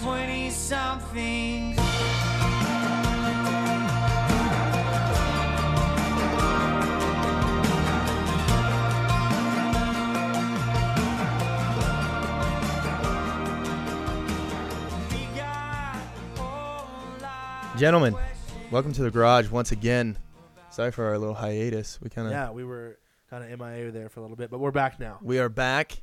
20 somethings. Gentlemen, welcome to the garage once again. Sorry for our little hiatus. We kind of Yeah, we were kind of MIA there for a little bit, but we're back now. we are back.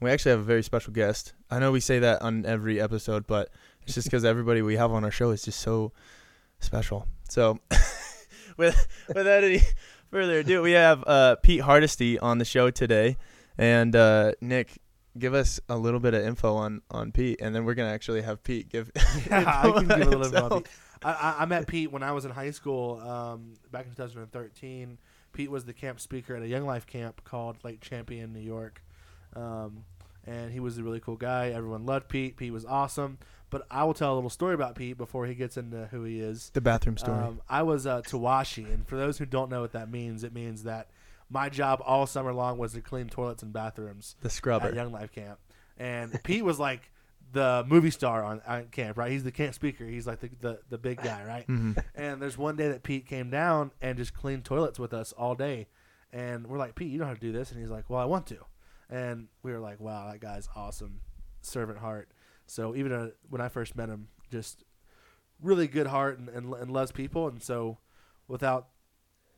We actually have a very special guest. I know we say that on every episode, but it's just because everybody we have on our show is just so special. So, with without any further ado, we have uh, Pete Hardesty on the show today, and uh, Nick. Give us a little bit of info on, on Pete, and then we're gonna actually have Pete give. Yeah, I can give a little bit himself. about Pete. I, I, I met Pete when I was in high school um, back in 2013. Pete was the camp speaker at a Young Life camp called Lake Champion, New York. Um, and he was a really cool guy. Everyone loved Pete. Pete was awesome. But I will tell a little story about Pete before he gets into who he is. The bathroom story. Um, I was uh, Tawashi, and for those who don't know what that means, it means that my job all summer long was to clean toilets and bathrooms the scrubber. at. Young Life Camp. And Pete was like the movie star on, on camp, right? He's the camp speaker. He's like the, the, the big guy, right? Mhm. And there's one day that Pete came down and just cleaned toilets with us all day. And we're like, Pete, you don't have to do this? And he's like, Well, I want to. And we were like, Wow, that guy's awesome. Servant heart. So even uh, when I first met him, just really good heart and, and, and loves people. And so without,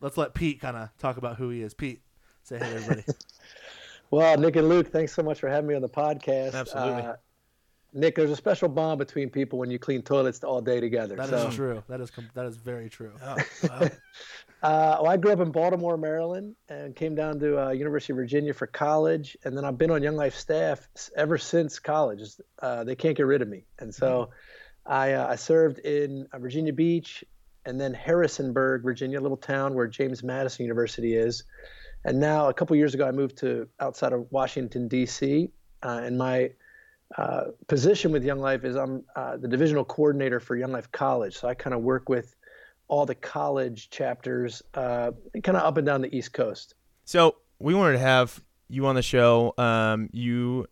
let's let Pete kind of talk about who he is. Pete, say hey, everybody. Well, Nick and Luke, thanks so much for having me on the podcast. Absolutely. Uh, Nick, there's a special bond between people when you clean toilets all day together. That is so, true. That is com- that is very true. Oh, wow. Uh, well, I grew up in Baltimore, Maryland, and came down to uh, University of Virginia for college, and then I've been on Young Life staff ever since college. Uh, they can't get rid of me, and so I, uh, I served in uh, Virginia Beach, and then Harrisonburg, Virginia, a little town where James Madison University is. And now, a couple years ago, I moved to outside of Washington D.C. Uh, and my uh, position with Young Life is I'm uh, the divisional coordinator for Young Life College. So I kind of work with all the college chapters, uh, kind of up and down the East Coast. So we wanted to have you on the show. Um, you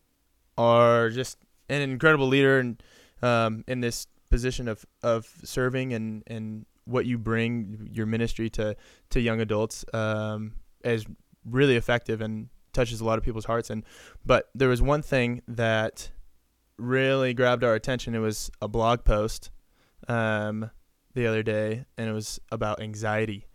are just an incredible leader and um, in this position of, of serving and, and what you bring your ministry to, to young adults um, is really effective and touches a lot of people's hearts. And but there was one thing that really grabbed our attention. It was a blog post um, the other day, and it was about anxiety.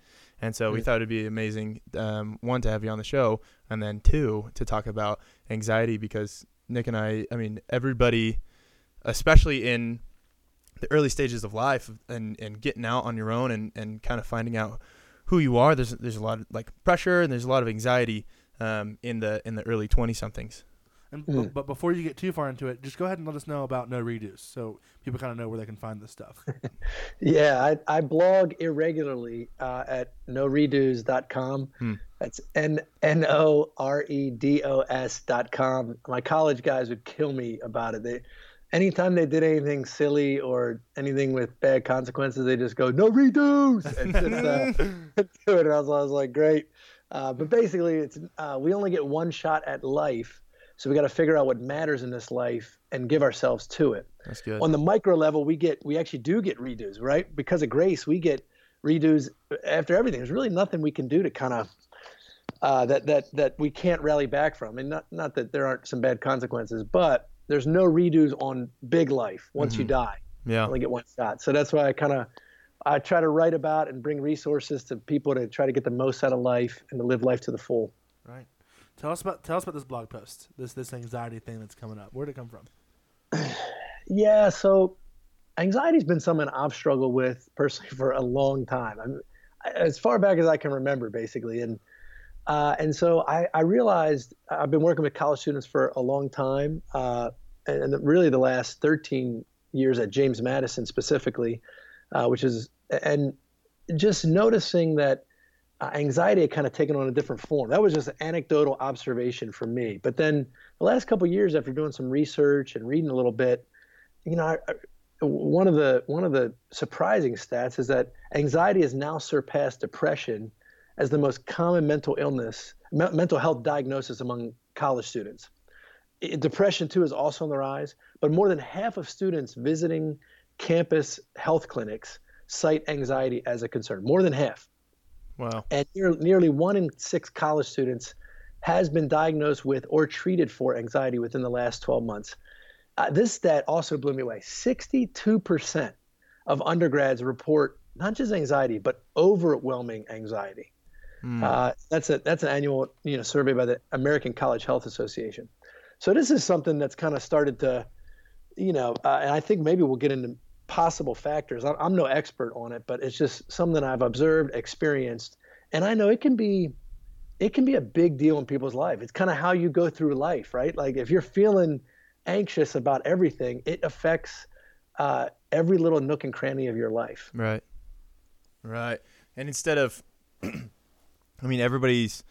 And so we Mm. thought it'd be amazing, um, one, to have you on the show, and then two, to talk about anxiety because Nick and I, I mean, everybody, especially in the early stages of life and, and getting out on your own and, and kind of finding out who you are, there's there's a lot of like pressure and there's a lot of anxiety um, in the in the early twenty somethings. And Mm. but, but before you get too far into it, just go ahead and let us know about no redos, so people kind of know where they can find this stuff. Yeah, I, I blog irregularly uh, at noredos.com. Hmm. That's N N O R E D O S dot com. My college guys would kill me about it. They, anytime they did anything silly or anything with bad consequences, they just go no redos and just uh, do it. And I was, I was like, great. Uh, but basically, it's uh, we only get one shot at life, so we got to figure out what matters in this life and give ourselves to it That's good. on the micro level we get we actually do get redos right because of grace we get redos after everything there's really nothing we can do to kind of uh, that that that we can't rally back from and not not that there aren't some bad consequences but there's no redos on big life once you Mhm. die yeah. only get one shot so that's why i kind of i try to write about and bring resources to people to try to get the most out of life and to live life to the full. Tell us about tell us about this blog post, this this anxiety thing that's coming up. Where'd it come from? Yeah, so anxiety's been something I've struggled with personally for a long time. I'm, as far back as I can remember, basically, and uh, and so I, I realized I've been working with college students for a long time, uh, and really the last 13 years at James Madison specifically, uh, which is and just noticing that uh, anxiety had kind of taken on a different form. That was just an anecdotal observation for me. But then the last couple years, after doing some research and reading a little bit, you know, I, I, one of the one of the surprising stats is that anxiety has now surpassed depression as the most common mental illness, me- mental health diagnosis among college students. i- depression too is also on the rise. But more than half of students visiting campus health clinics cite anxiety as a concern. More than half Wow. and near, nearly one in six college students has been diagnosed with or treated for anxiety within the last 12 months. Uh, this stat also blew me away. 62% of undergrads report not just anxiety, but overwhelming anxiety. Hmm. Uh, that's a that's an annual you know survey by the American College Health Association. So this is something that's kind of started to, you know, uh, and I think maybe we'll get into possible factors. I'm, no expert on it, but it's just something I've observed, experienced, and I know it can be, it can be a big deal in people's life. It's kind of how you go through life, right? Like if you're feeling anxious about everything, it affects uh, every little nook and cranny of your life. Right. Right. And instead of I mean everybody's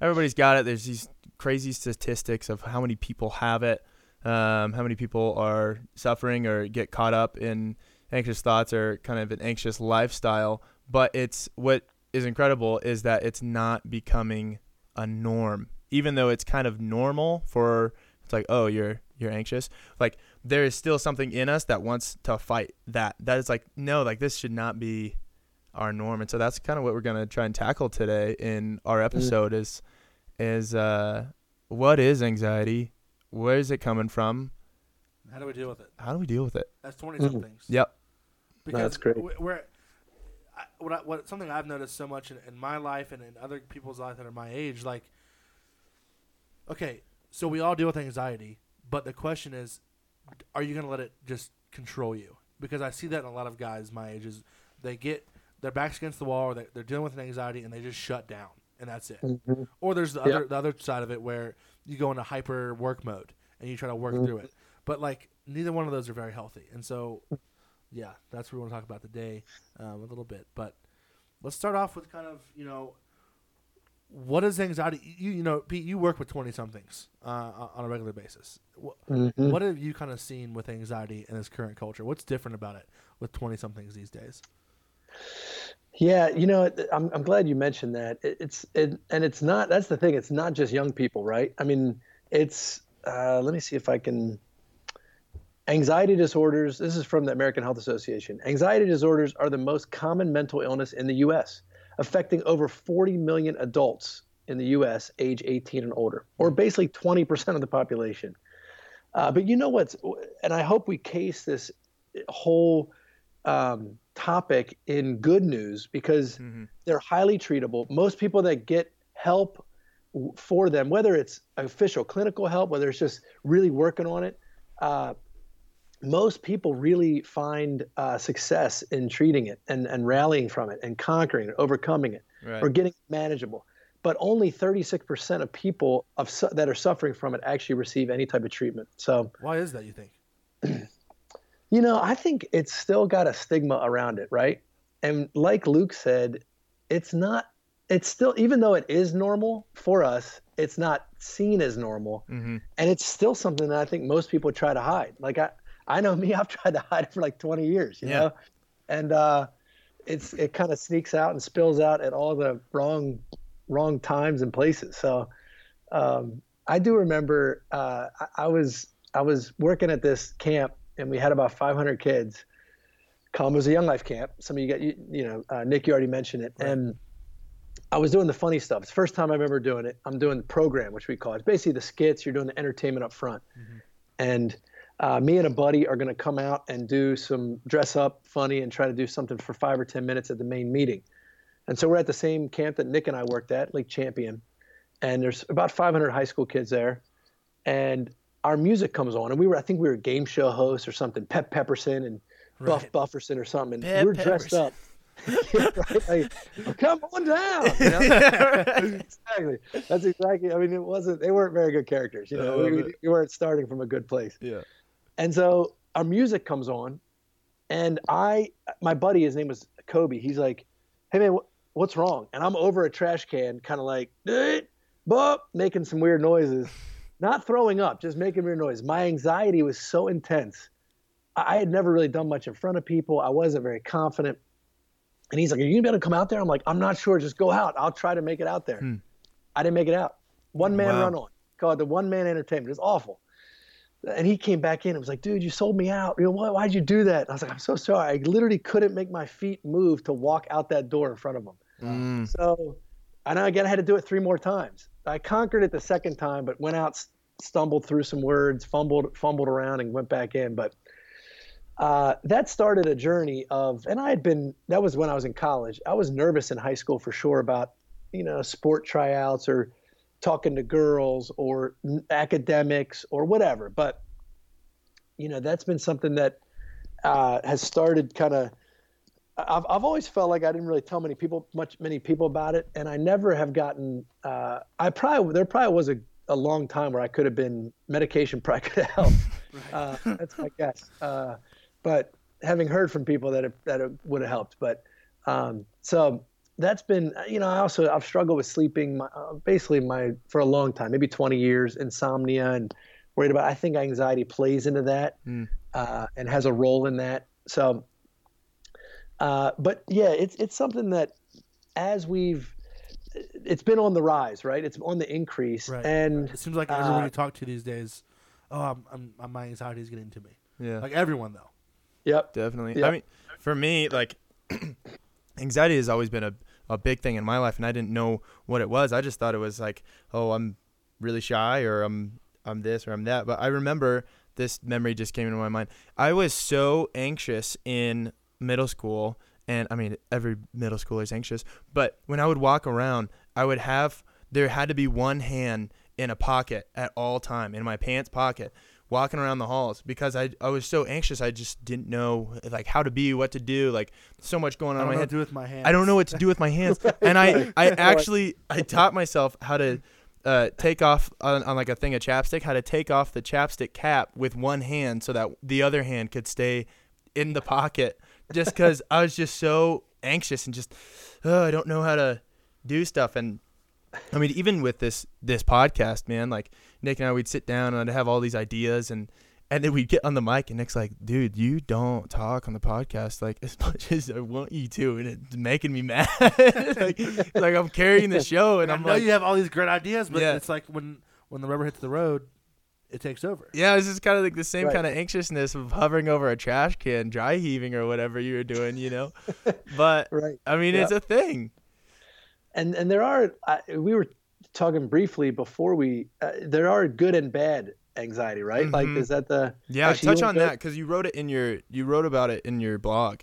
everybody's got it. There's these crazy statistics of how many people have it, um, how many people are suffering or get caught up in anxious thoughts or kind of an anxious lifestyle. But it's what is incredible is that it's not becoming a norm. Even though it's kind of normal for it's like, oh, you're you're anxious. Like there is still something in us that wants to fight that. That is like, no, like this should not be our norm. And so that's kind of what we're gonna try and tackle today in our episode is is uh what is anxiety? Where is it coming from? How do we deal with it? How do we deal with it? That's twenty somethings. Yep. Because That's great. we- We're, I, what, I, what something I've noticed so much in, in my life and in other people's life that are my age, like, okay, so we all deal with anxiety, but the question is, are you going to let it just control you? Because I see that in a lot of guys my age is they get their backs against the wall, or they, they're dealing with an anxiety, and they just shut down, and that's it. Mhm. Or there's the Yeah. other the other side of it where you go into hyper work mode and you try to work Mhm. through it. But like neither one of those are very healthy. And so yeah, that's what we want to talk about today um, a little bit. But let's start off with kind of you know what is anxiety? You you know Pete, you work with twenty somethings uh, on a regular basis. What, Mhm. what have you kind of seen with anxiety in this current culture? What's different about it with twenty somethings these days? Yeah, you know, I'm I'm glad you mentioned that. It, it's it, and it's not. That's the thing. It's not just young people, right? I mean, it's. Uh, let me see if I can. Anxiety disorders. This is from the American Health Association. Anxiety disorders are the most common mental illness in the U.S., affecting over 40 million adults in the U.S. age 18 and older, or basically 20% of the population. Uh, but you know what's, and I hope we case this whole um, topic in good news because Mhm. they're highly treatable. Most people that get help for them, whether it's official clinical help, whether it's just really working on it, uh, most people really find uh, success in treating it and, and rallying from it and conquering it, overcoming it, Right. or getting it manageable. But only 36% of people of su- that are suffering from it actually receive any type of treatment. So, Why is that? You think? you know, I think it's still got a stigma around it, right? And like Luke said, it's not, it's still, even though it is normal for us, it's not seen as normal. Mm-hmm. And it's still something that I think most people try to hide. Like, I, I know me, I've tried to hide it for like 20 years, you Yeah. know? And, uh, it's, it kind of sneaks out and spills out at all the wrong, wrong times and places. So, um, I do remember, uh, I, I was, I was working at this camp and we had about 500 kids. Come was a Young Life camp. Some of you got, you, you know, uh, Nick, you already mentioned it. Right. And I was doing the funny stuff. It's the first time I remember doing it. I'm doing the program, which we call it. It's basically the skits. You're doing the entertainment up front. And uh, me and a buddy are going to come out and do some dress up funny and try to do something for five or 10 minutes at the main meeting. And so we're at the same camp that Nick and I worked at, Lake Champion. And there's about 500 high school kids there. And our music comes on. And we were, I think we were game show hosts or something, Pep Pepperson and Buff Right. Bufferson or something. And Pep we were dressed up. Yeah, right? Like, "Oh, come on down. you know? exactly. That's exactly. I mean, it wasn't. They weren't very good characters. You know, we, we weren't starting from a good place. Yeah. And so our music comes on, and I, my buddy, his name was Kobe. He's like, "Hey man, what, what's wrong?" And I'm over a trash can, kind of like, "Eh, bop," making some weird noises, not throwing up, just making weird noise. My anxiety was so intense. I had never really done much in front of people. I wasn't very confident. And he's like, "Are you gonna be able to come out there?" I'm like, "I'm not sure. Just go out. I'll try to make it out there." Hmm. I didn't make it out. One man Wow. run on called the one man entertainment. It's awful. and he came back in and was like, dude, you sold me out. You know, why, why'd you do that? And I was like, I'm so sorry. I literally couldn't make my feet move to walk out that door in front of him. Mm. So, I know again, I had to do it three more times. I conquered it the second time, but went out, stumbled through some words, fumbled, fumbled around, and went back in. But uh, that started a journey of, and I had been. That was when I was in college. I was nervous in high school for sure about, you know, sport tryouts or talking to girls or academics or whatever. But you know, that's been something that uh, has started kind of. I've I've always felt like I didn't really tell many people much many people about it, and I never have gotten. Uh, I probably there probably was a, a long time where I could have been medication probably could have helped. uh, that's my guess. Uh, but having heard from people that it, that it would have helped, but um, so that's been you know I also I've struggled with sleeping my, uh, basically my for a long time, maybe 20 years, insomnia and worried about. I think anxiety plays into that Mm. uh, and has a role in that. So, uh, but yeah, it's it's something that as we've it's been on the rise, right? It's on the increase, Right. and It seems like Uh, everyone you talk to these days, oh, I'm, I'm, I'm my anxiety is getting to me. Yeah. Like everyone though. yep, Definitely. Yep. I mean, for me, like anxiety has always been a, a big thing in my life, and I didn't know what it was. I just thought it was like, oh, I'm really shy, or I'm I'm this, or I'm that. But I remember this memory just came into my mind. I was so anxious in middle school, and I mean, every middle schooler is anxious. But when I would walk around, I would have there had to be one hand in a pocket at all time in my pants pocket walking around the halls because I, I was so anxious I just didn't know like how to be what to do like so much going I on don't in know my what head to do with my hands. I don't know what to do with my hands and I I actually I taught myself how to uh, take off on, on like a thing of chapstick how to take off the chapstick cap with one hand so that the other hand could stay in the pocket just because I was just so anxious and just oh, I don't know how to do stuff and I mean even with this this podcast man like Nick and I we'd sit down and I'd have all these ideas and and then we'd get on the mic and Nick's like dude you don't talk on the podcast like as much as I want you to and it's making me mad like, like I'm carrying the show and I I'm know like you have all these great ideas, but Yeah. it's like when when the rubber hits the road, it takes over. Yeah, it's just kind of like the same Right. kind of anxiousness of hovering over a trash can, dry heaving or whatever you were doing, you know. But right. I mean, it's a thing. and and there are uh, we were talking briefly before we uh, there are good and bad anxiety right like Mhm. is that the Yeah, Actually, touch on go- that because you wrote it in your you wrote about it in your blog.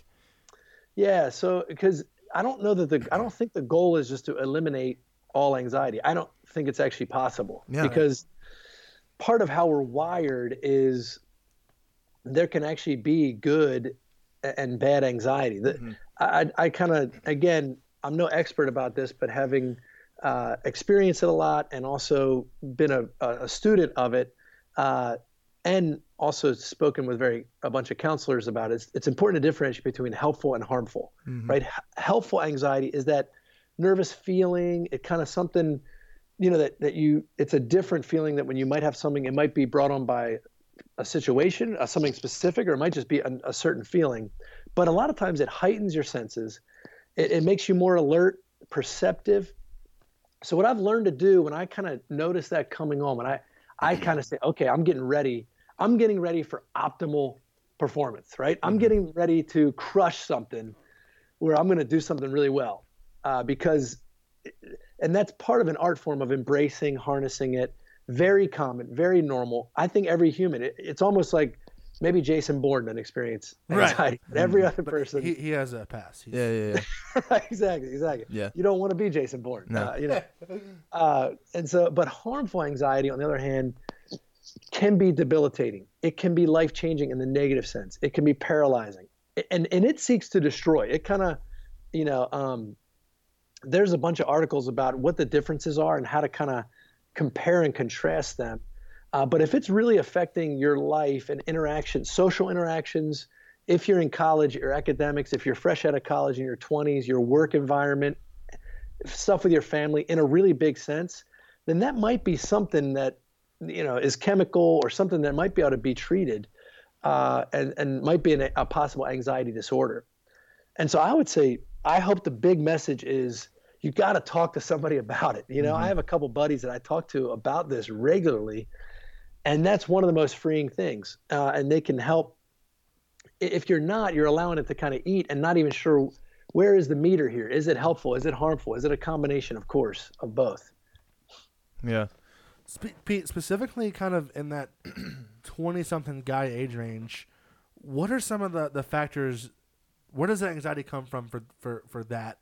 yeah so because i don't know that the i don't think the goal is just to eliminate all anxiety i don't think it's actually possible Yeah. because part of how we're wired is there can actually be good and bad anxiety Mhm. I, I kind of again i'm no expert about this but having uh, experienced it a lot and also been a, a student of it uh, and also spoken with very a bunch of counselors about it it's, it's important to differentiate between helpful and harmful Mhm. right H- helpful anxiety is that nervous feeling it kind of something you know that, that you it's a different feeling that when you might have something it might be brought on by a situation uh, something specific or it might just be a, a certain feeling. But a lot of times it heightens your senses. It, it makes you more alert perceptive. So what i've learned to do when i kind of notice that coming on when i i kind of say okay i'm getting ready. I'm getting ready for optimal performance right? I'm getting ready to crush something where i'm going to do something really well uh, because and that's part of an art form of embracing harnessing it very common very normal i think every human it, it's almost like maybe jason bourne didn't experience Right. anxiety but every other But person he, he has a pass. He's, Yeah, yeah, yeah. right, exactly, exactly. Yeah. You don't want to be Jason Bourne. No. Uh, you know. uh, and so, but harmful anxiety, on the other hand, can be debilitating. It can be life changing in the negative sense. It can be paralyzing, and and it seeks to destroy. It kind of, you know, um, there's a bunch of articles about what the differences are and how to kind of compare and contrast them. Uh, but if it's really affecting your life and interactions, social interactions, if you're in college, your academics, if you're fresh out of college in your 20s, your work environment, stuff with your family in a really big sense, then that might be something that you know is chemical or something that might be able to be treated, uh, and and might be an, a possible anxiety disorder. And so I would say I hope the big message is you got to talk to somebody about it. You know, I have a couple buddies that I talk to about this regularly, and that's one of the most freeing things. Uh, and they can help. If you're not, you're allowing it to kind of eat and not even sure where is the meter here. Is it helpful? Is it harmful? Is it a combination, of course, of both? Yeah. Spe- Pete, specifically, kind of in that twenty-something guy age range, what are some of the, the factors? Where does that anxiety come from for, for, for that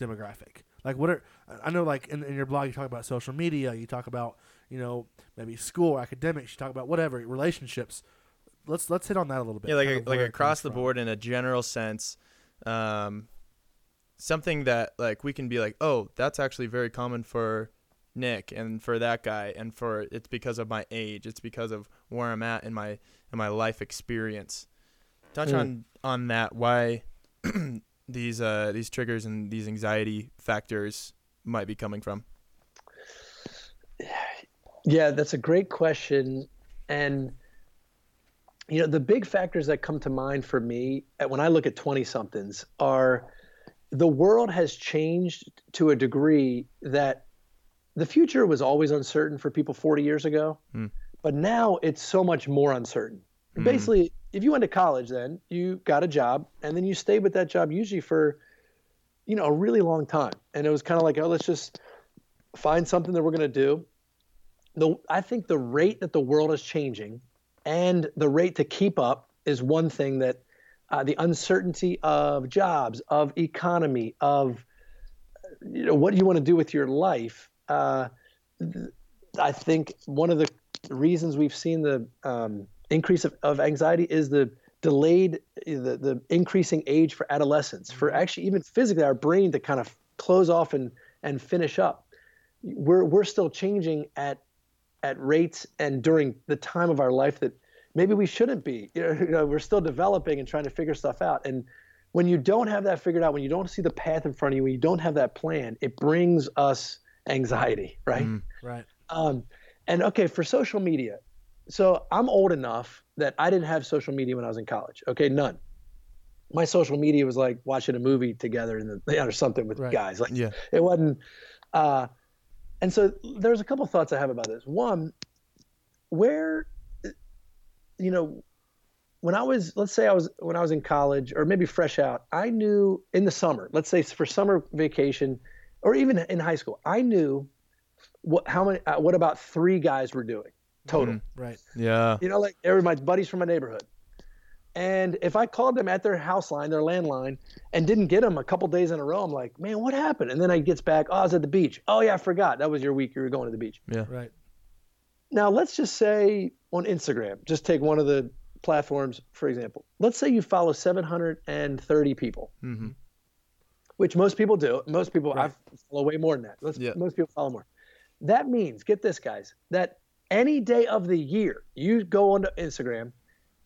demographic? Like, what are I know, like in, in your blog, you talk about social media, you talk about you know maybe school, academics, you talk about whatever relationships. Let's let's hit on that a little bit. Yeah, like a, like across the from. board in a general sense, um, something that like we can be like, oh, that's actually very common for Nick and for that guy, and for it's because of my age, it's because of where I'm at in my in my life experience. Touch Mm. on on that why these uh these triggers and these anxiety factors might be coming from. Yeah, that's a great question. And, you know, the big factors that come to mind for me when I look at 20 somethings are the world has changed to a degree that the future was always uncertain for people 40 years ago, Hmm. but now it's so much more uncertain. Hmm. Basically, if you went to college, then you got a job and then you stayed with that job usually for, you know, a really long time. And it was kind of like, oh, let's just find something that we're going to do the I think the rate that the world is changing and the rate to keep up is one thing that uh, the uncertainty of jobs, of economy, of you know what do you want to do with your life. Uh, I think one of the reasons we've seen the um, increase of, of anxiety is the delayed the, the increasing age for adolescence for actually even physically our brain to kind of close off and and finish up we're we're still changing at at rates and during the time of our life that maybe we shouldn't be. You know, you know, we're still developing and trying to figure stuff out. And when you don't have that figured out, when you don't see the path in front of you, when you don't have that plan, it brings us anxiety, right? Mm. right? Um, and okay, for social media, so I'm old enough that I didn't have social media when I was in college. Okay, none. My social media was like watching a movie together in the, or something with Right. guys. Like Yeah. it wasn't. Uh, and so there's a couple thoughts I have about this. One, where, you know, when I was, let's say I was when I was in college or maybe fresh out, I knew in the summer, let's say for summer vacation, or even in high school, I knew what how many uh, what about three guys were doing total. Mhm. Right. Yeah. You know, like they were my buddies from my neighborhood. And if I called them at their house line, their landline, and didn't get them a couple days in a row, I'm like, man, what happened? And then I gets back, oh, I was at the beach. Oh yeah, I forgot. That was your week. You were going to the beach. Yeah. Right. Now let's just say on Instagram, just take one of the platforms for example. Let's say you follow 730 people, Mm-hmm. which most people do. Most people Right. I follow way more than that. Let's, Yeah. Most people follow more. That means, get this, guys, that any day of the year you go onto Instagram,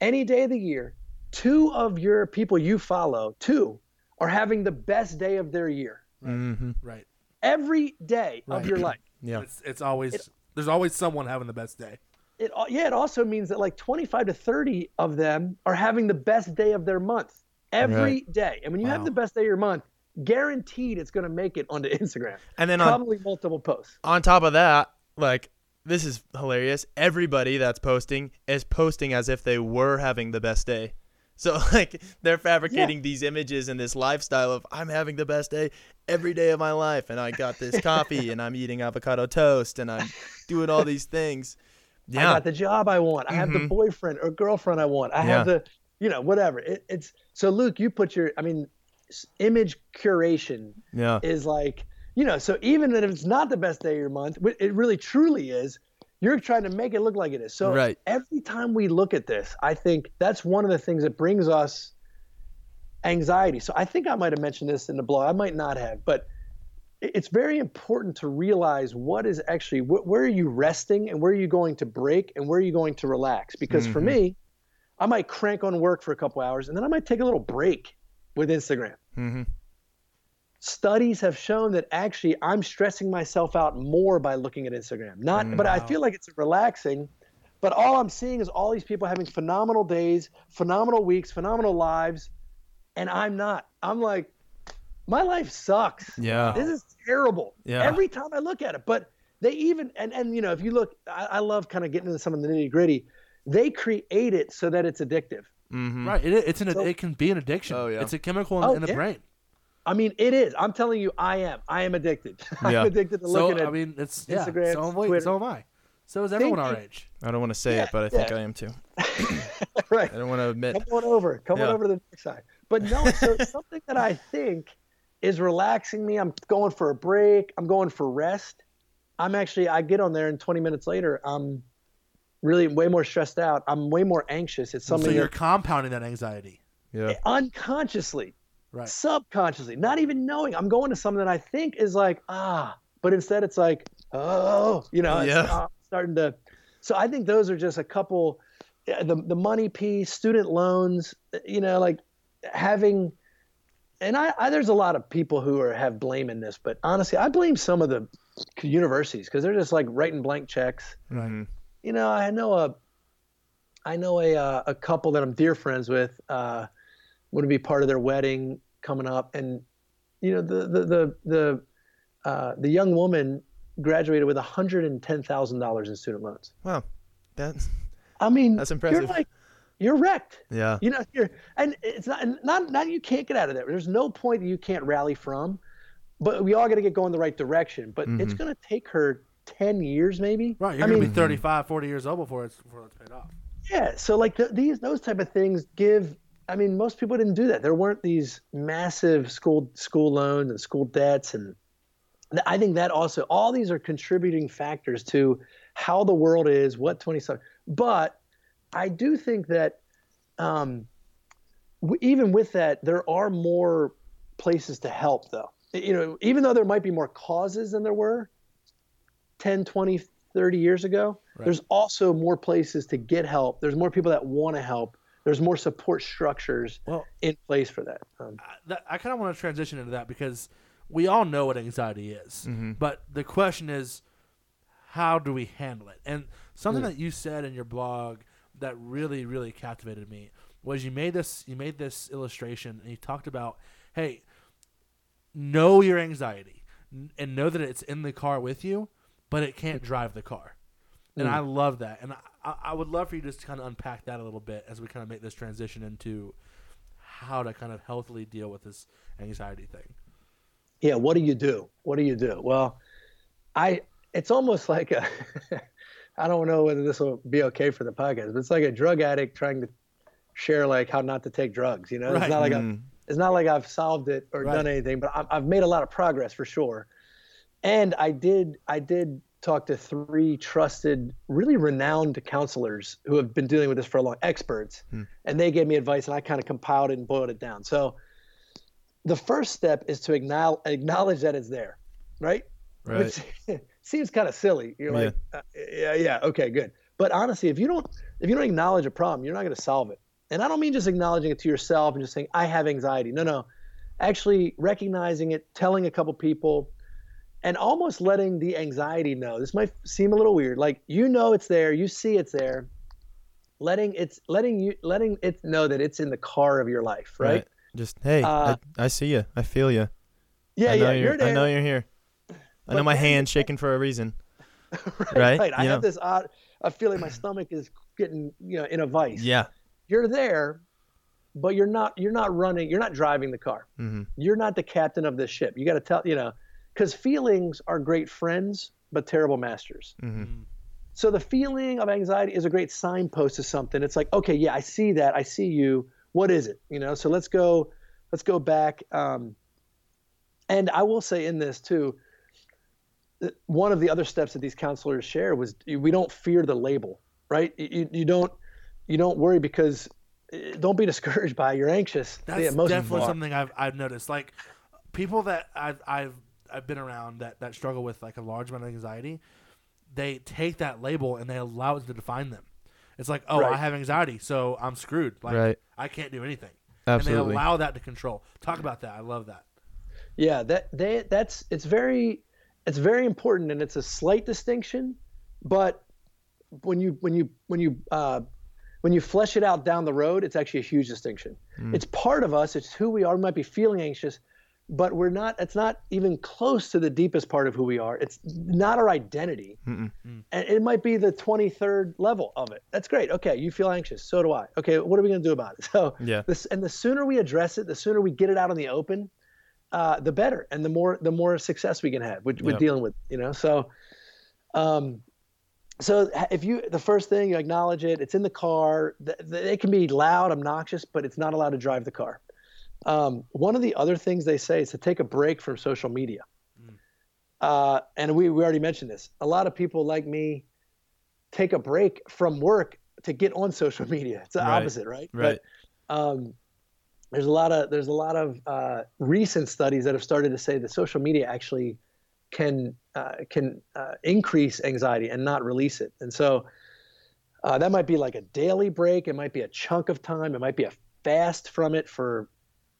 any day of the year, two of your people you follow, two, are having the best day of their year. Mm-hmm. Right. Every day Right. of your life. Yeah. It's it's always there's always someone having the best day. it yeah, it also means that like 25 to 30 of them are having the best day of their month every day. And when you Wow. have the best day of your month, guaranteed it's going to make it onto Instagram. And then on Probably multiple posts. on top of that, like this is hilarious. Everybody that's posting is posting as if they were having the best day. So like they're fabricating these images and this lifestyle of I'm having the best day every day of my life and I got this coffee and I'm eating avocado toast and I'm doing all these things. Yeah. I got the job I want. I have the Mhm. boyfriend or girlfriend I want. I have the, you know, whatever. It, it's so Luke, you put your, I mean, image curation Yeah. is like, you know, so even if it's not the best day of your month, it really truly is. You're trying to make it look like it is. So Right. every time we look at this, I think that's one of the things that brings us anxiety. So I think I might have mentioned this in the blog. I might not have, but it's very important to realize what is actually wh- where are you resting and where are you going to break and where are you going to relax. Because for Mhm. me, I might crank on work for a couple hours and then I might take a little break with Instagram Mm-hmm. Studies have shown that actually I'm stressing myself out more by looking at Instagram. Not, but I feel like it's relaxing. But all I'm seeing is all these people having phenomenal days, phenomenal weeks, phenomenal lives, and I'm not. I'm like, my life sucks. Yeah. This is terrible. Yeah. Every time I look at it, but they even and and you know if you look, I, I love kind of getting into some of the nitty gritty. They create it so that it's addictive. Mm-hmm. Right. It, it's an So- it can be an addiction. Oh, yeah. It's a chemical in, Oh, in the yeah. brain. I mean, it is. I'm telling you, I am. I am addicted. Yeah. I'm addicted to So looking at. I mean, it's yeah. Instagram, So am, we, Twitter. so am I. So is everyone our age. I don't want to say Yeah, it, but I think. I am too. right. I don't want to admit. Come on over. Come on over to the dark side. But no, so it's something that I think is relaxing me. I'm going for a break. I'm going for rest. I'm actually I get on there and 20 minutes later I'm really way more stressed out. I'm way more anxious. It's something. So something you're that compounding that anxiety. Yeah. unconsciously, Right. subconsciously, not even knowing. I'm going to something that I think is like ah, but instead it's like oh, you know, it's, Yeah. uh, starting to. So I think those are just a couple. The the money piece, student loans, you know, like having. And I, I there's a lot of people who are have blame in this, but honestly, I blame some of the universities because they're just like writing blank checks Mhm. you know, I know a, I know a uh, a couple that I'm dear friends with. Uh, want to be part of their wedding coming up, and you know the the the the uh, the young woman graduated with hundred and ten thousand dollars in student loans. Wow. That's I mean, That's impressive. You're like, you're wrecked. yeah. You know, you're, and it's not not not you can't get out of there. There's no point that you can't rally from, but we all got to get going the right direction. But it's Mhm. going to take her ten years, maybe. Right. You're I gonna mean, be 35, 40 years old before it's before it's paid off. Yeah, so like th these those type of things give. I mean, most people didn't do that. There weren't these massive school school loans and school debts, and th- I think that also all these are contributing factors to how the world is, what twenty seven. But I do think that um, w- even with that, there are more places to help, though. You know, even though there might be more causes than there were 10, 20, 30 years ago, Right. there's also more places to get help. There's more people that want to help. There's more support structures Well, in place for that. Um, I, that, I kind of want to transition into that because we all know what anxiety is, Mm-hmm. but the question is, how do we handle it? And something Mm. that you said in your blog that really, really captivated me was you made this you made this illustration and you talked about, hey, know your anxiety and know that it's in the car with you, but it can't drive the car. And Mm. I love that, and I, I I would love for you just to kind of unpack that a little bit as we kind of make this transition into how to kind of healthily deal with this anxiety thing. yeah, what do you do? What do you do? Well, I it's almost like a I don't know whether this will be okay for the podcast, but it's like a drug addict trying to share like how not to take drugs. You know, Right. it's not like I've, Mm. it's not like I've solved it or Right. done anything, but I've, I've made a lot of progress for sure. And I did I did talk to three trusted, really renowned counselors who have been dealing with this for a long, experts, Hmm. and they gave me advice, and I kind of compiled it and boiled it down. So the first step is to acknowledge, acknowledge that it's there, right? Right. Which seems kind of silly. You're like, uh, yeah, yeah, okay, good. But honestly, if you don't if you don't acknowledge a problem, you're not going to solve it. And I don't mean just acknowledging it to yourself and just saying I have anxiety. No, no. Actually recognizing it, telling a couple people, and almost letting the anxiety know. This might seem a little weird. Like you know it's there, you see it's there. Letting it's letting you letting it know that it's in the car of your life, right? Just hey, Uh, I, I see you. I feel you. Yeah, I know yeah, you're, you're there. I know you're here. I But know my hand's shaking for a reason. right, right? I You have this odd I feel like my stomach is getting, you know, in a vice. Yeah. You're there, but you're not you're not running, you're not driving the car. hmm You're not the captain of this ship. You got to tell, you know, cuz feelings are great friends but terrible masters. hmm So the feeling of anxiety is a great signpost to something. It's like, okay, yeah, I see that. I see you. What is it? You know, so let's go let's go back um and I will say in this too one of the other steps that these counselors share was we don't fear the label, right? You, you don't you don't worry because eh, don't be discouraged by it. you're anxious. That's yeah, most definitely something I've I've noticed. Like people that I've I've I've been around that that struggle with like a large amount of anxiety, they take that label and they allow it to define them. It's like, oh, I have anxiety, so I'm screwed. Like Right. I can't do anything. Absolutely. And they allow that to control. Talk about that. I love that. Yeah, that they that's it's very it's very important and it's a slight distinction, but when you when you when you uh, when you flesh it out down the road, it's actually a huge distinction. Mm. It's part of us. It's who we are. We might be feeling anxious, but we're not. It's not even close to the deepest part of who we are. It's not our identity, Mm-mm. and it might be the 23rd level of it. That's great. Okay, you feel anxious. So do I. Okay, what are we gonna do about it? So Yeah. this, and the sooner we address it, the sooner we get it out in the open, uh, the better, and the more the more success we can have with, with Yep. dealing with. You know, so. Um, so if you the first thing you acknowledge it, it's in the car. Th- th- It can be loud, obnoxious, but it's not allowed to drive the car. Um, one of the other things they say is to take a break from social media. Uh, and we, we already mentioned this. A lot of people like me take a break from work to get on social media. It's the Right. opposite, right? Right. But um, there's a lot of there's a lot of uh, recent studies that have started to say that social media actually can uh, can uh, increase anxiety and not release it. And so uh, that might be like a daily break. It might be a chunk of time. It might be a fast from it for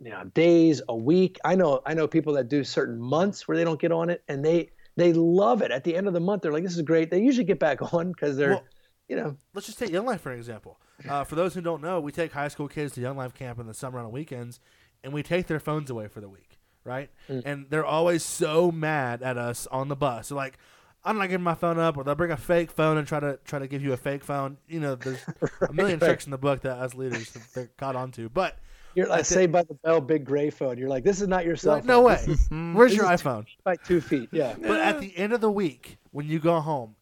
you know days, a week. I know I know people that do certain months where they don't get on it, and they they love it. At the end of the month, they're like, "This is great." They usually get back on because they're Well- you know let's just take Young Life for an example. Uh, for those who don't know, we take high school kids to Young Life camp in the summer on the weekends, and we take their phones away for the week, right? And they're always so mad at us on the bus. They're like, "I'm not giving my phone up," or they'll bring a fake phone and try to try to give you a fake phone. You know, there's a million right. tricks in the book that us leaders they're caught onto. But you're like That's it. Saved by the Bell, big gray phone. You're like, "This is not your cell phone. no way. Is Where's your this is iPhone? by two feet." Yeah. But at the end of the week, when you go home,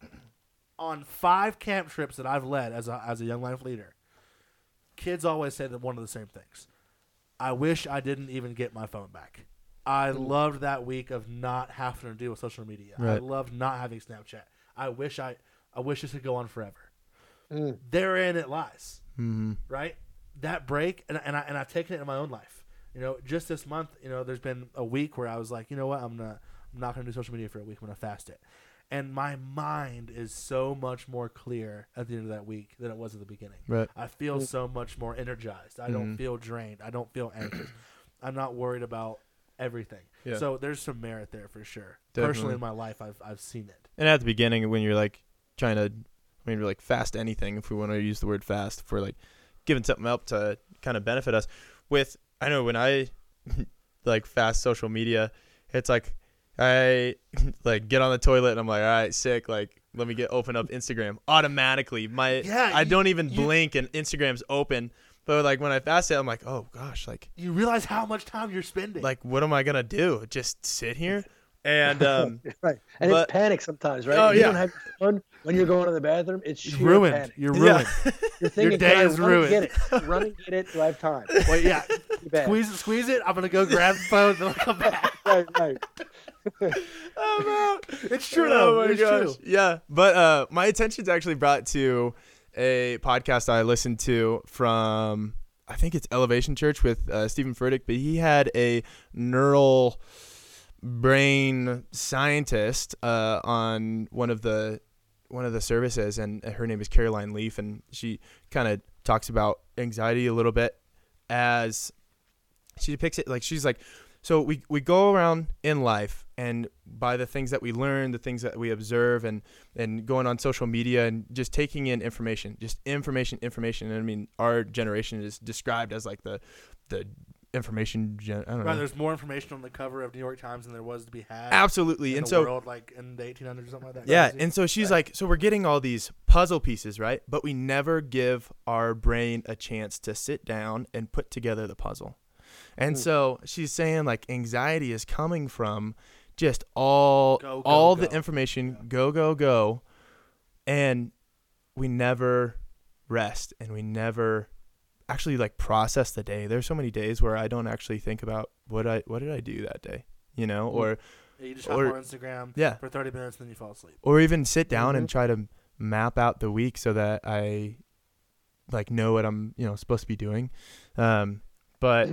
on five camp trips that I've led as a as a young life leader, kids always say that one of the same things. I wish I didn't even get my phone back. I loved that week of not having to deal with social media. I Right. loved not having Snapchat. I wish I I wish this could go on forever. Mm. Therein it lies Mm-hmm. right? That break, and, and I and I've taken it in my own life. You know, just this month, you know, there's been a week where I was like, you know what, I'm not, I'm not gonna do social media for a week. I'm gonna fast it, and my mind is so much more clear at the end of that week than it was at the beginning. Right. I feel so much more energized. I don't Mhm. feel drained. I don't feel anxious. I'm not worried about everything. Yeah. So there's some merit there for sure. Definitely. Personally, in my life, I've I've seen it. And at the beginning, when you're like trying to, I mean, like fast anything, if we want to use the word fast, for like giving something up to kind of benefit us. With I know when I like fast social media, it's like I like get on the toilet and I'm like, all right, sick. Like let me get open up Instagram automatically. My Yeah, I you- don't even you- blink and Instagram's open. But like when I fast it, I'm like, oh gosh, like You realize how much time you're spending. like what am I gonna do? Just sit here? And um, Right. And But- it's panic sometimes, right? Oh, you yeah. don't have your phone when you're going to the bathroom. It's You're sheer ruined. panic. You're Yeah. ruined. You're thinking, day is run and ruined." Get it. Run and get it. Do I have time? Well, yeah. Squeeze it, squeeze it. I'm gonna go grab the phone. Then I'll come back. Right, right. I'm out. It's true though. Oh my it's gosh. true. Yeah, but uh, my attention's actually brought to a podcast I listened to from I think it's Elevation Church with uh, Steven Furtick, but he had a neural brain scientist uh, on one of the one of the services, and uh, her name is Caroline Leaf, and she kind of talks about anxiety a little bit as she depicts it like she's like so we, we go around in life and by the things that we learn the things that we observe and and going on social media and just taking in information just information information. And i mean our generation is described as like the the information gen- i don't Right, know there's more information on the cover of New York Times than there was to be had. absolutely in and the so world, like in the 1800s or something like that. yeah, Crazy. and so she's like, so we're getting all these puzzle pieces, right? But we never give our brain a chance to sit down and put together the puzzle. And so she's saying like anxiety is coming from just all Go, go, all the go. information, go go go, and we never rest and we never actually like process the day. There's so many days where I don't actually think about what I what did I do that day, you know, Hmm. or Yeah, you just hop or- on Instagram yeah, for 30 minutes, and then you fall asleep. or even sit down and Mhm. try to map out the week so that I like know what I'm you know supposed to be doing. Um, but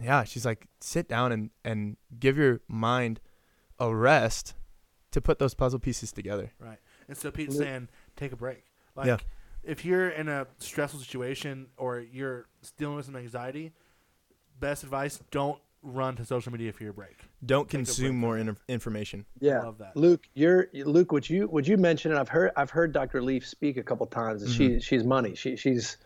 yeah, she's like sit down and and give your mind a rest to put those puzzle pieces together. Right. And so Pete's saying, take a break. Like, Yeah. If you're in a stressful situation or you're dealing with some anxiety, best advice: don't run to social media for your break. Don't Take a break consume more in- information. Yeah. Love that. Luke, you're Luke. Would you would you mention? And I've heard I've heard Dr. Leaf speak a couple times. And She mm-hmm. she's money. She she's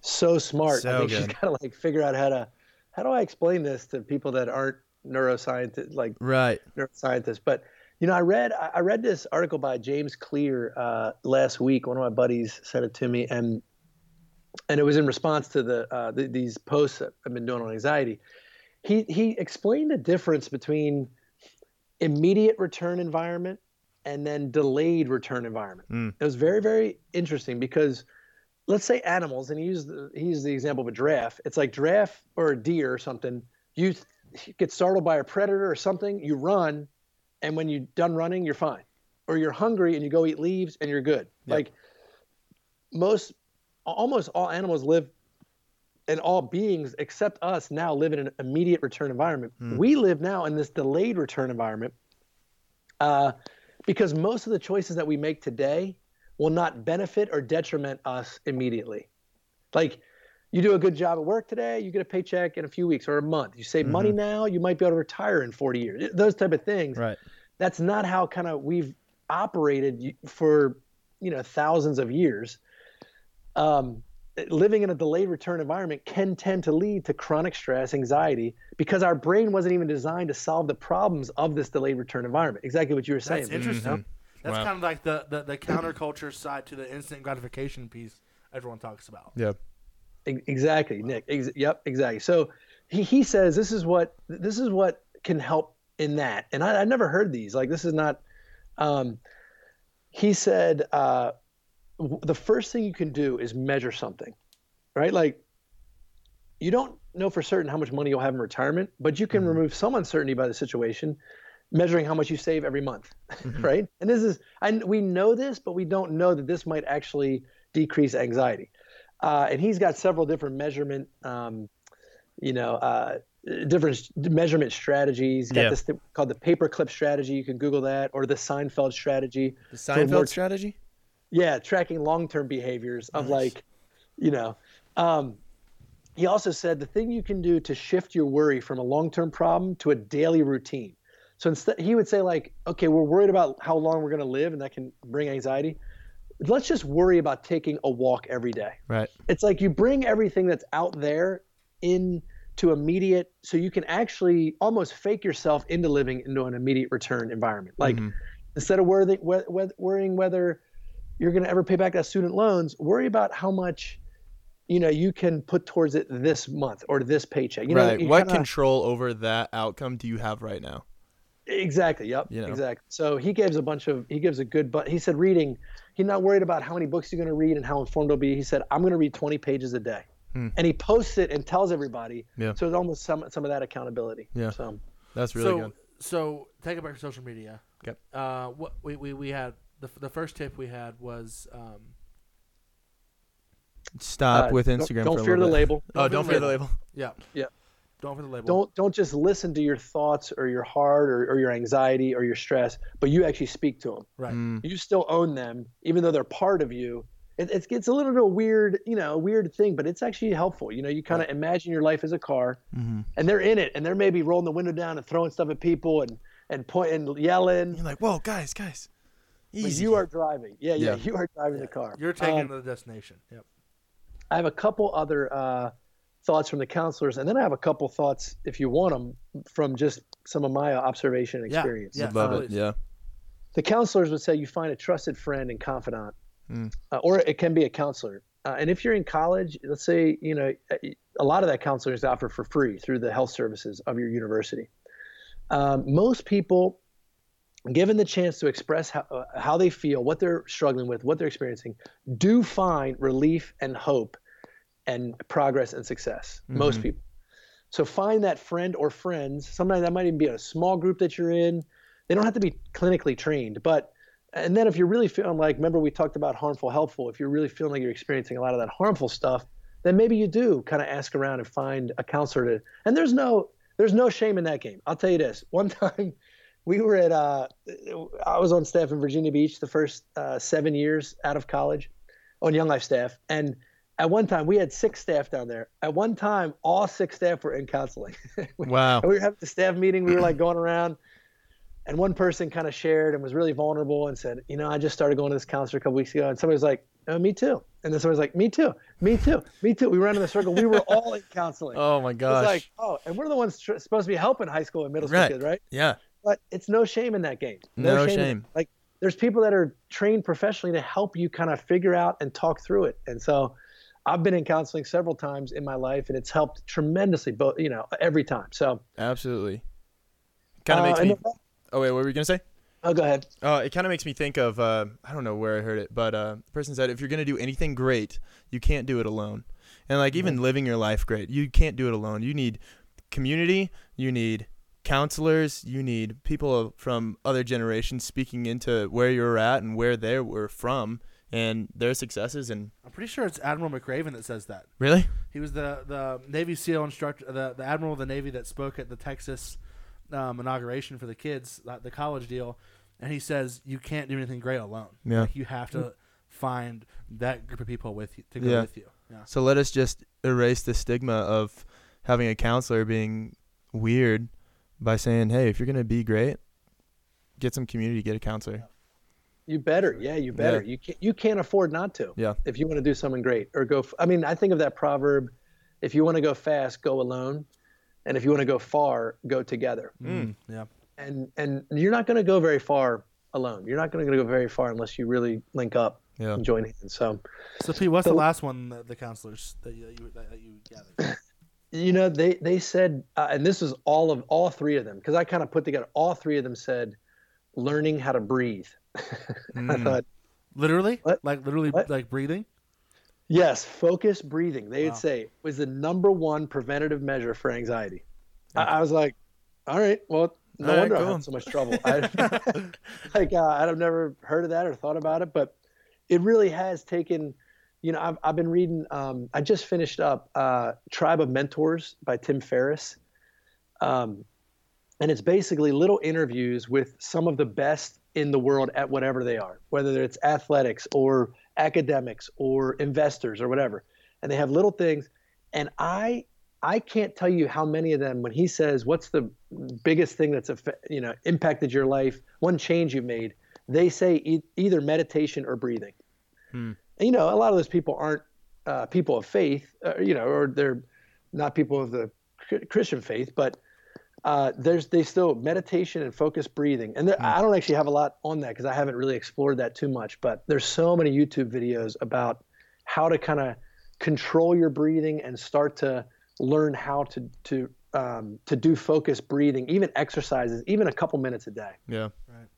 so smart. I So think she's good. got to like figure out how to how do I explain this to people that aren't neuroscientists like Right. neuroscientists, But you know, I read I read this article by James Clear uh, last week. One of my buddies sent it to me, and and it was in response to the, uh, the these posts that I've been doing on anxiety. He he explained the difference between immediate return environment and then delayed return environment. Mm. It was very very interesting because let's say animals, and he used the, he used the example of a giraffe. It's like giraffe or a deer or something. You get startled by a predator or something, you run, and when you're done running, you're fine. Or you're hungry and you go eat leaves and you're good. Yep. Like most, almost all animals live, and all beings except us now live in an immediate return environment. Hmm. We live now in this delayed return environment uh, because most of the choices that we make today will not benefit or detriment us immediately. Like you do a good job at work today, you get a paycheck in a few weeks or a month. You save money now, you might be able to retire in 40 years. Those type of things. Right. That's not how kind of we've operated for you know thousands of years. Um, living in a delayed return environment can tend to lead to chronic stress, anxiety, because our brain wasn't even designed to solve the problems of this delayed return environment. Exactly what you were saying. That's interesting. That's Wow. kind of like the, the, the counterculture side to the instant gratification piece everyone talks about. Yeah. Ex- Exactly, Nick. Ex- yep, exactly. So he, he says this is what this is what can help in that, and I, I never heard these. Like this is not. Um, he said uh, w- the first thing you can do is measure something, right? Like you don't know for certain how much money you'll have in retirement, but you can remove some uncertainty by the situation, measuring how much you save every month, right? And this is, and we know this, but we don't know that this might actually decrease anxiety. Uh, and he's got several different measurement, um, you know, uh, different measurement strategies. He's got Yeah. this thing called the paperclip strategy. You can Google that, or the Seinfeld strategy. The Seinfeld more- strategy? Yeah, tracking long-term behaviors of Nice. like, you know. Um, he also said the thing you can do to shift your worry from a long-term problem to a daily routine. So instead, he would say like, okay, we're worried about how long we're going to live, and that can bring anxiety. Let's just worry about taking a walk every day. Right. It's like you bring everything that's out there in to immediate, so you can actually almost fake yourself into living into an immediate return environment. Like Mhm. instead of worrying, worrying whether you're going to ever pay back that student loans, worry about how much you know you can put towards it this month or this paycheck. You know, right. you What kinda- control over that outcome do you have right now? Exactly. Yep. You know? Exactly. So he gives a bunch of he gives a good but he said reading. He's not worried about how many books you're going to read and how informed he'll be. He said I'm going to read 20 pages a day, Hmm. and he posts it and tells everybody. Yeah. So it's almost some some of that accountability. Yeah. So That's really so, good. So take it back to social media. Okay. Uh, what we, we, we had the, the first tip we had was um, Stop uh, with don't- Instagram. Don't, for a fear the little bit. label. Oh, don't fear the label. yeah Yeah. Don't for the label Don't don't just listen to your thoughts or your heart or, or your anxiety or your stress, but you actually speak to them. right Mm, You still own them, even though they're part of you. It, it gets a little bit of a weird, you know, weird thing, but it's actually helpful. You know, you kind of imagine your life as a car, mhm. and they're in it, and they're maybe rolling the window down and throwing stuff at people and and pointing, yelling. You're like, whoa, guys, guys, But easy. you are driving. Yeah, yeah, Yeah. you are driving the car. you're taking Um, to the destination yep I have a couple other uh, thoughts from the counselors, and then I have a couple thoughts, if you want them, from just some of my observation and Yeah, experience. yeah. Love Uh, it. Yeah. The counselors would say you find a trusted friend and confidant, Mm. uh, or it can be a counselor. Uh, and if you're in college, let's say you know a lot of that counseling is offered for free through the health services of your university. Um, most people, given the chance to express how, uh, how they feel, what they're struggling with, what they're experiencing, do find relief and hope and progress and success. Most Mhm. people. So find that friend or friends. Sometimes that might even be a small group that you're in. They don't have to be clinically trained, but and then if you're really feeling like, remember we talked about harmful, helpful. If you're really feeling like you're experiencing a lot of that harmful stuff, then maybe you do kind of ask around and find a counselor to. And there's no there's no shame in that game. I'll tell you this. One time, we were at uh, I was on staff in Virginia Beach the first uh, seven years out of college, on Young Life staff, and at one time we had six staff down there. At one time, all six staff were in counseling. Wow. And we were having the staff meeting. We were like going around, and one person kind of shared and was really vulnerable and said, "You know, I just started going to this counselor a couple weeks ago." And somebody was like, oh, me too. And then someone's like, me too, me too, me too. We ran in a circle. We were all in counseling. Oh my it's gosh. like, oh, and we're the ones tr- supposed to be helping high school and middle school Right. kids, right? yeah. But it's no shame in that game. No in it. shame. Like there's people that are trained professionally to help you kind of figure out and talk through it. And so I've been in counseling several times in my life and it's helped tremendously both, you know, every time. So Absolutely. Kind of uh, makes me. then- Oh wait, what were you gonna say? oh, go ahead. Uh, it kind of makes me think of uh, I don't know where I heard it, but uh, the person said if you're gonna do anything great, you can't do it alone. And like even living your life great, you can't do it alone. You need community. You need counselors. You need people from other generations speaking into where you're at and where they were from and their successes. And I'm pretty sure it's Admiral McRaven that says that. really, He was the, the Navy SEAL instructor, the, the admiral of the Navy that spoke at the Texas um, inauguration for the kids, the, the college deal, and he says you can't do anything great alone. Yeah. Like, you have to find that group of people with you to go Yeah. with you. Yeah. so let us just erase the stigma of having a counselor being weird by saying, hey, if you're gonna be great, get some community, get a counselor. You better, yeah, you better. Yeah. You can't, you can't afford not to. Yeah. If you want to do something great or go, f- I mean, I think of that proverb: if you want to go fast, go alone, and if you want to go far, go together. Mm. Yeah. And and you're not going to go very far alone. You're not going to go very far unless you really link up Yeah. and join hands. So, So, Pete, what's the So- last one that the counselors that you, that you, that you gathered? you know, they they said, uh, and this is all of all three of them because I kind of put together. All three of them said, learning how to breathe. I Mm. thought, Literally? What? Like literally What? like breathing? Yes, focus breathing. They Wow. would say was the number one preventative measure for anxiety. I. I was like, all right, well, no All right, wonder I cool. had so much trouble. I, like uh, I've never heard of that or thought about it, but it really has taken. You know, I've I've been reading. Um, I just finished up uh, Tribe of Mentors by Tim Ferriss, um, and it's basically little interviews with some of the best in the world at whatever they are, whether it's athletics or academics or investors or whatever. And they have little things. And I I can't tell you how many of them when he says what's the biggest thing that's you know impacted your life, one change you've made, they say e- either meditation or breathing. Hmm. And, you know, a lot of those people aren't uh, people of faith, uh, you know, or they're not people of the Christian faith, but uh, there's they still meditation and focused breathing, and there, I don't actually have a lot on that because I haven't really explored that too much. But there's so many YouTube videos about how to kind of control your breathing and start to learn how to to um, to do focused breathing, even exercises, even a couple minutes a day. Yeah. Right.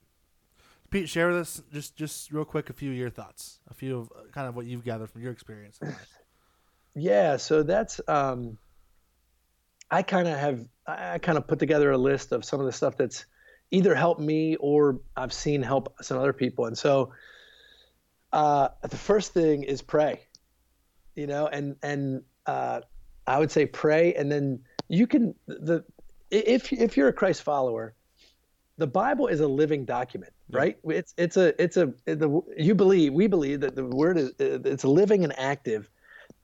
Pete, share with us just just real quick a few of your thoughts, a few of uh, kind of what you've gathered from your experience. Yeah, so that's um, I kind of have I kind of put together a list of some of the stuff that's either helped me or I've seen help some other people, and so uh, the first thing is pray, you know, and and uh, I would say pray, and then you can the if if you're a Christ follower, the Bible is a living document, Yeah. right? It's it's a it's a the you believe we believe that the word is it's living and active,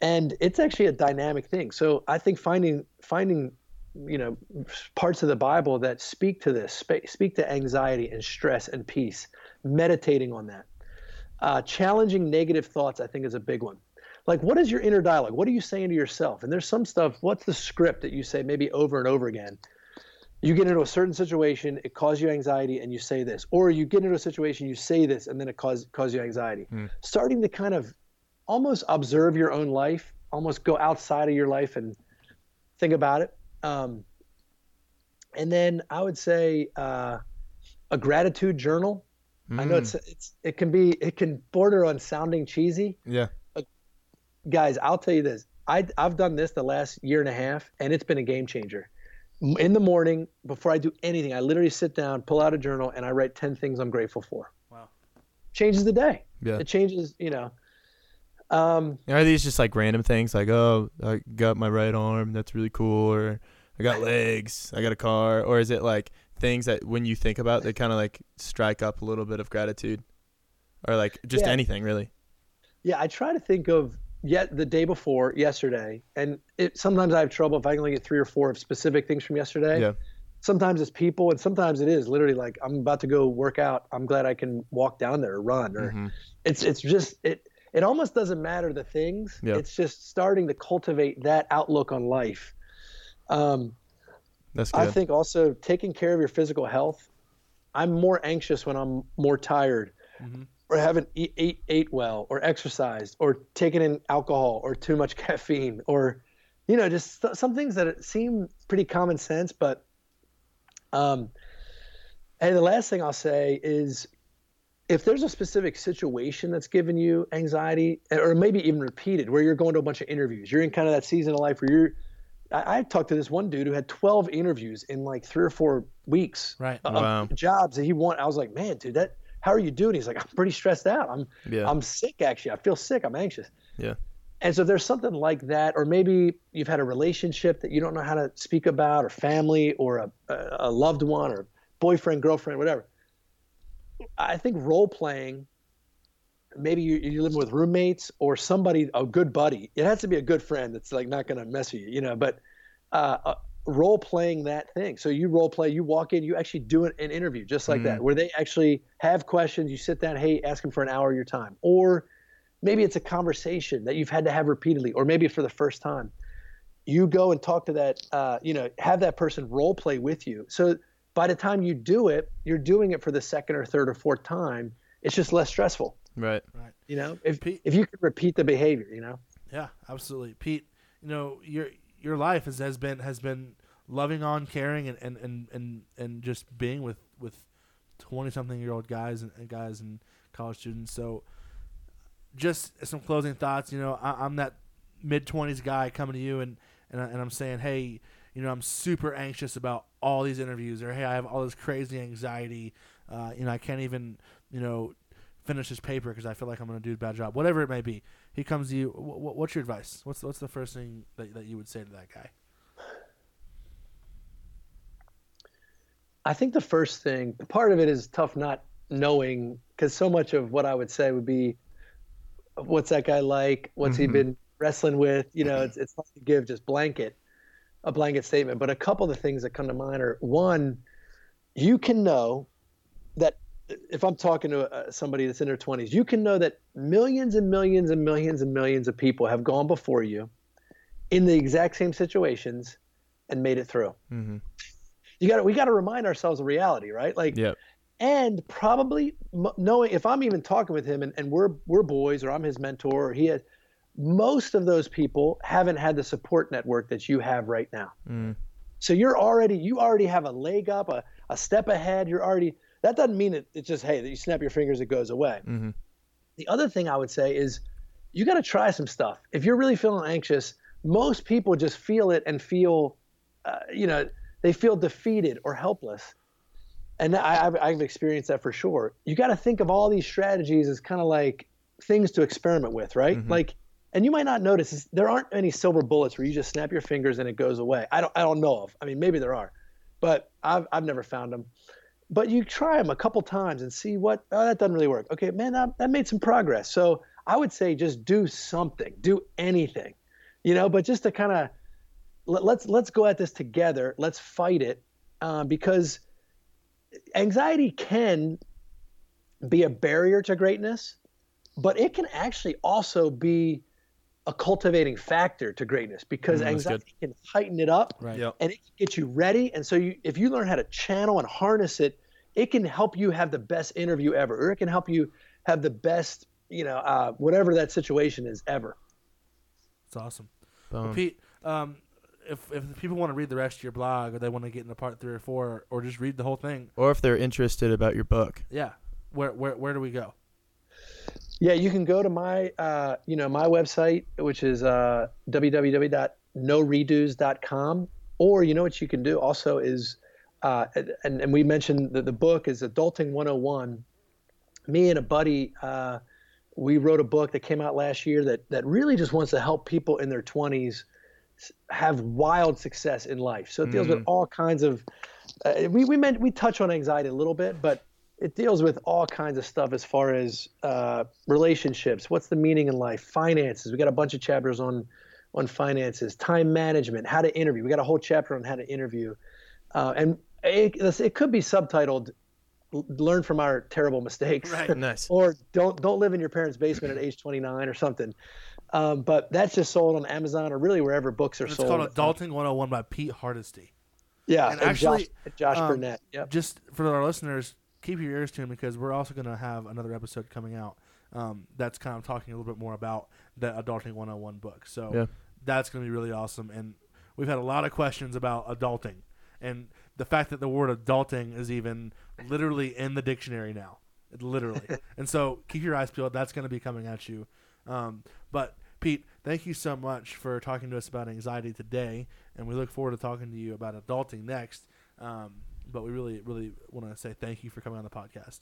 and it's actually a dynamic thing. So I think finding finding you know parts of the Bible that speak to this, spe- speak to anxiety and stress and peace, meditating on that, uh, challenging negative thoughts. I think is a big one. Like, what is your inner dialogue? What are you saying to yourself? And there's some stuff. What's the script that you say maybe over and over again? you get into a certain situation, it causes you anxiety, and you say this, or you get into a situation, you say this, and then it causes cause you anxiety. Hmm. Starting to kind of almost observe your own life, almost go outside of your life and think about it. Um, and then I would say uh, a gratitude journal. I know Mm. it's it's it can be it can border on sounding cheesy, Yeah. guys, I'll tell you this. I, I've done this the last year and a half, and it's been a game changer. In the morning, before I do anything, I literally sit down, pull out a journal, and I write 10 things I'm grateful for. Wow. Changes the day. Yeah. It changes, you know. Um, Are these just like random things like, oh, I got my right arm, that's really cool, or I got legs, I got a car, or is it like things that when you think about, they kind of like strike up a little bit of gratitude, or like just Yeah. anything really? yeah, I try to think of yet the day before, yesterday, and it, sometimes I have trouble if I can only get three or four of specific things from yesterday. Yeah. Sometimes it's people, and sometimes it is literally like I'm about to go work out. I'm glad I can walk down there or run, or Mhm. it's it's just it it almost doesn't matter the things. It's just starting to cultivate that outlook on life. Um, That's good. I think also taking care of your physical health. I'm more anxious when I'm more tired, Mhm. or haven't eat, ate ate well, or exercised, or taken in alcohol, or too much caffeine, or you know, just th- some things that seem pretty common sense. But um, and the last thing I'll say is, if there's a specific situation that's given you anxiety, or maybe even repeated, where you're going to a bunch of interviews, you're in kind of that season of life where you're I, I talked to this one dude who had 12 interviews in like three or four weeks Right. Wow. jobs that he want. I was like, man, dude, that how are you doing? He's like, I'm pretty stressed out. I'm yeah. I'm sick actually. I feel sick. I'm anxious. Yeah. And so there's something like that, or maybe you've had a relationship that you don't know how to speak about, or family, or a, a, a loved one, or boyfriend, girlfriend, whatever. I think role playing. Maybe you, you're living with roommates or somebody, a good buddy. It has to be a good friend that's like not going to mess with you, you know. But uh, uh, role playing that thing. So you role play, you walk in, you actually do an, an interview just like that, where they actually have questions. You sit down, hey, ask them for an hour of your time, or maybe it's a conversation that you've had to have repeatedly, or maybe for the first time. You go and talk to that, uh, you know, have that person role play with you. So by the time you do it, you're doing it for the second or third or fourth time. It's just less stressful, right. Right. you know. If Pete- if you can repeat the behavior, you know. Yeah, absolutely, Pete. You know your your life has, has been has been loving on, caring, and and, and, and, and just being with with twenty something year old guys and, and guys and college students. So, just some closing thoughts. You know, I, I'm that mid twenties guy coming to you and and, I, and I'm saying, hey, you know, I'm super anxious about all these interviews, or hey, I have all this crazy anxiety. Uh, you know, I can't even you know finish this paper because I feel like I'm going to do a bad job. Whatever it may be, he comes to you. Wh- wh- what's your advice? What's what's the first thing that, that you would say to that guy? I think the first thing, part of it is tough not knowing because so much of what I would say would be, what's that guy like? What's he Mhm. been wrestling with? You know, it's it's not to give just blanket, a blanket statement. But a couple of the things that come to mind are one, you can know that if I'm talking to uh, somebody that's in their 20s, you can know that millions and millions and millions and millions of people have gone before you in the exact same situations and made it through. Mm-hmm. You got we got to remind ourselves of reality, right? Like Yep. and probably knowing if I'm even talking with him and, and we're we're boys or I'm his mentor or he has most of those people haven't had the support network that you have right now. Mm. So you're already you already have a leg up, a, a step ahead. You're already that doesn't mean it, it's just hey that you snap your fingers it goes away. Mm-hmm. The other thing I would say is you got to try some stuff. If you're really feeling anxious, most people just feel it and feel, uh, you know, they feel defeated or helpless. And I, I've, I've experienced that for sure. You got to think of all these strategies as kind of like things to experiment with, right? Mhm. Like, and you might not notice this, there aren't any silver bullets where you just snap your fingers and it goes away. I don't, I don't know of. I mean, maybe there are, but I've, I've never found them but you try them a couple times and see what oh, that doesn't really work okay man that, that made some progress so i would say just do something do anything you know but just to kind of let, let's let's go at this together let's fight it uh, because anxiety can be a barrier to greatness but it can actually also be a cultivating factor to greatness because Mm, that's good. anxiety can heighten it up Right. Yep. and it can get you ready. And so you, if you learn how to channel and harness it, it can help you have the best interview ever, or it can help you have the best, you know, uh, whatever that situation is ever. It's awesome. Well, Pete, um, if if people want to read the rest of your blog or they want to get into part three or four or just read the whole thing, Or if they're interested about your book. yeah, where where where do we go? Yeah, you can go to my, uh, you know, my website, which is uh, www.noredos.com, or you know what you can do also is, uh, and and we mentioned that the book is Adulting 101. Me and a buddy, uh, we wrote a book that came out last year that that really just wants to help people in their 20s have wild success in life. So it deals with Mm. all kinds of. Uh, we we meant we touch on anxiety a little bit, but it deals with all kinds of stuff as far as uh, relationships. What's the meaning in life? Finances. We got a bunch of chapters on on finances, time management, how to interview. We got a whole chapter on how to interview, uh, and it, it could be subtitled learn from our terrible mistakes, Right. Nice. or don't don't live in your parents' basement at age 29 or something. Um, but that's just sold on Amazon or really wherever books are It's sold. It's called Adulting 101 by Pete Hardesty. Yeah, and and, actually, Josh, Josh um, Burnett. Yep. Just for our listeners, keep your ears tuned because we're also going to have another episode coming out um, that's kind of talking a little bit more about the Adulting 101 book. So Yeah. that's going to be really awesome. And we've had a lot of questions about adulting and the fact that the word adulting is even literally in the dictionary now. Literally. and so keep your eyes peeled. That's going to be coming at you. Um, but Pete, thank you so much for talking to us about anxiety today, and we look forward to talking to you about adulting next. Um, but we really, really want to say thank you for coming on the podcast.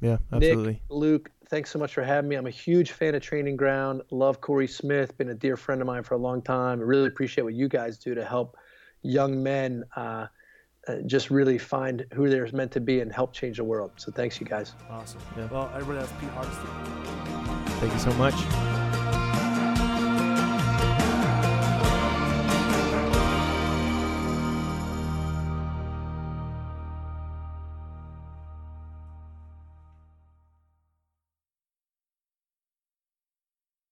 Yeah, absolutely. Nick, Luke, thanks so much for having me. I'm a huge fan of Training Ground. Love Corey Smith. Been a dear friend of mine for a long time. I really appreciate what you guys do to help young men uh, uh, just really find who they're meant to be and help change the world. So thanks, you guys. Awesome. Yeah. Well, everybody, that's Pete Hardesty. Thank you so much.